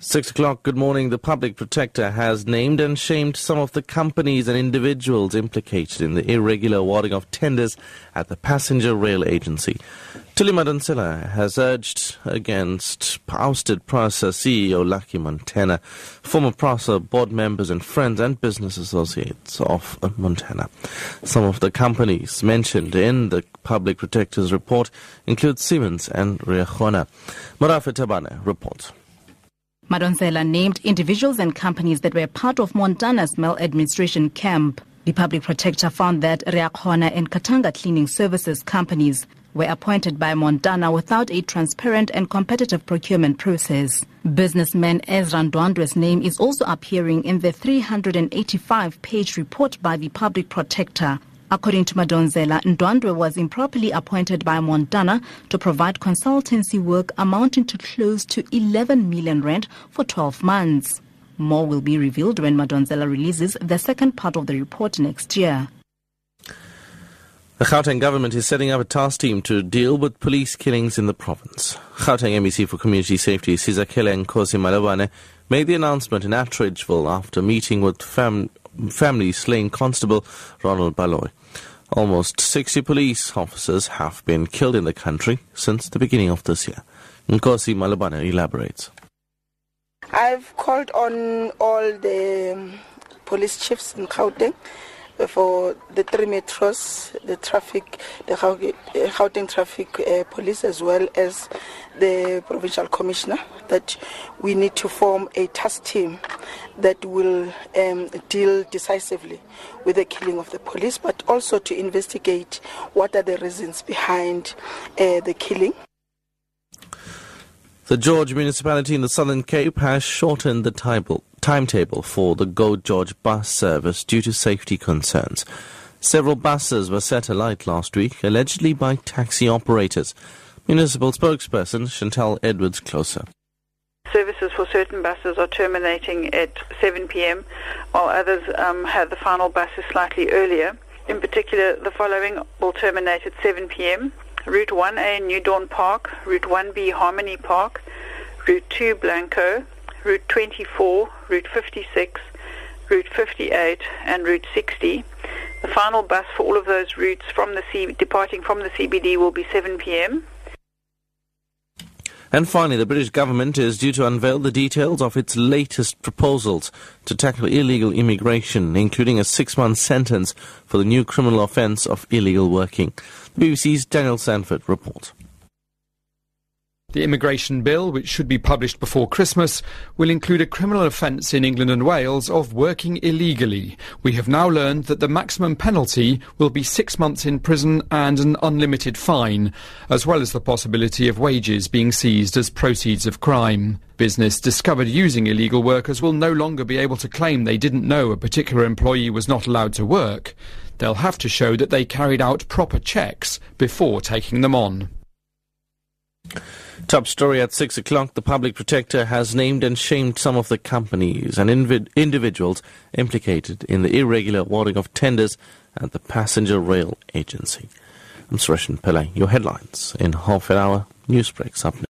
Six o'clock, good morning. The public protector has named and shamed some of the companies and individuals implicated in the irregular awarding of tenders at the passenger rail agency. Thuli Madonsela has urged against ousted PRASA CEO Lucky Montana, former PRASA board members and friends and business associates of Montana. Some of the companies mentioned in the public protector's report include Siemens and Reacona. Marafa Tabane reports. Madonsela named individuals and companies that were part of Montana's maladministration camp. The public protector found that Reacona and Katanga Cleaning Services companies were appointed by Montana without a transparent and competitive procurement process. Businessman Ezra Ndwandwe's name is also appearing in the 385 page report by the public protector. According to Madonsela, Ndwandwe was improperly appointed by Montana to provide consultancy work amounting to close to 11 million rand for 12 months. More will be revealed when Madonsela releases the second part of the report next year. The Gauteng government is setting up a task team to deal with police killings in the province. Gauteng MEC for Community Safety, Sizakele Nkosi Malobane, made the announcement in Atteridgeville after meeting with fam- family slain Constable Ronald Baloyi. Almost 60 police officers have been killed in the country since the beginning of this year. Nkosi Malobane elaborates. I've called on all the police chiefs in Gauteng for the three metros, the traffic, the Gauteng traffic uh, police, as well as the provincial commissioner, that we need to form a task team that will um, deal decisively with the killing of the police, but also to investigate what are the reasons behind uh, the killing. The George municipality in the Southern Cape has shortened the table, timetable for the Go George bus service due to safety concerns. Several buses were set alight last week, allegedly by taxi operators. Municipal spokesperson Chantal Edwards closer. Services for certain buses are terminating at 7 p.m., while others um, have the final buses slightly earlier. In particular, the following will terminate at 7 p.m. Route 1A New Dawn Park, Route 1B Harmony Park, Route 2 Blanco, Route 24, Route 56, Route 58, and Route 60. The final bus for all of those routes from the C- departing from the CBD will be 7 p.m. And finally, the British government is due to unveil the details of its latest proposals to tackle illegal immigration, including a six-month sentence for the new criminal offence of illegal working. The BBC's Daniel Sandford reports. The immigration bill, which should be published before Christmas, will include a criminal offence in England and Wales of working illegally. We have now learned that the maximum penalty will be six months in prison and an unlimited fine, as well as the possibility of wages being seized as proceeds of crime. Business discovered using illegal workers will no longer be able to claim they didn't know a particular employee was not allowed to work. They'll have to show that they carried out proper checks before taking them on. Top story at 6 o'clock. The public protector has named and shamed some of the companies and individuals implicated in the irregular awarding of tenders at the passenger rail agency. I'm Sureshan Pillay. Your headlines in half an hour. News breaks up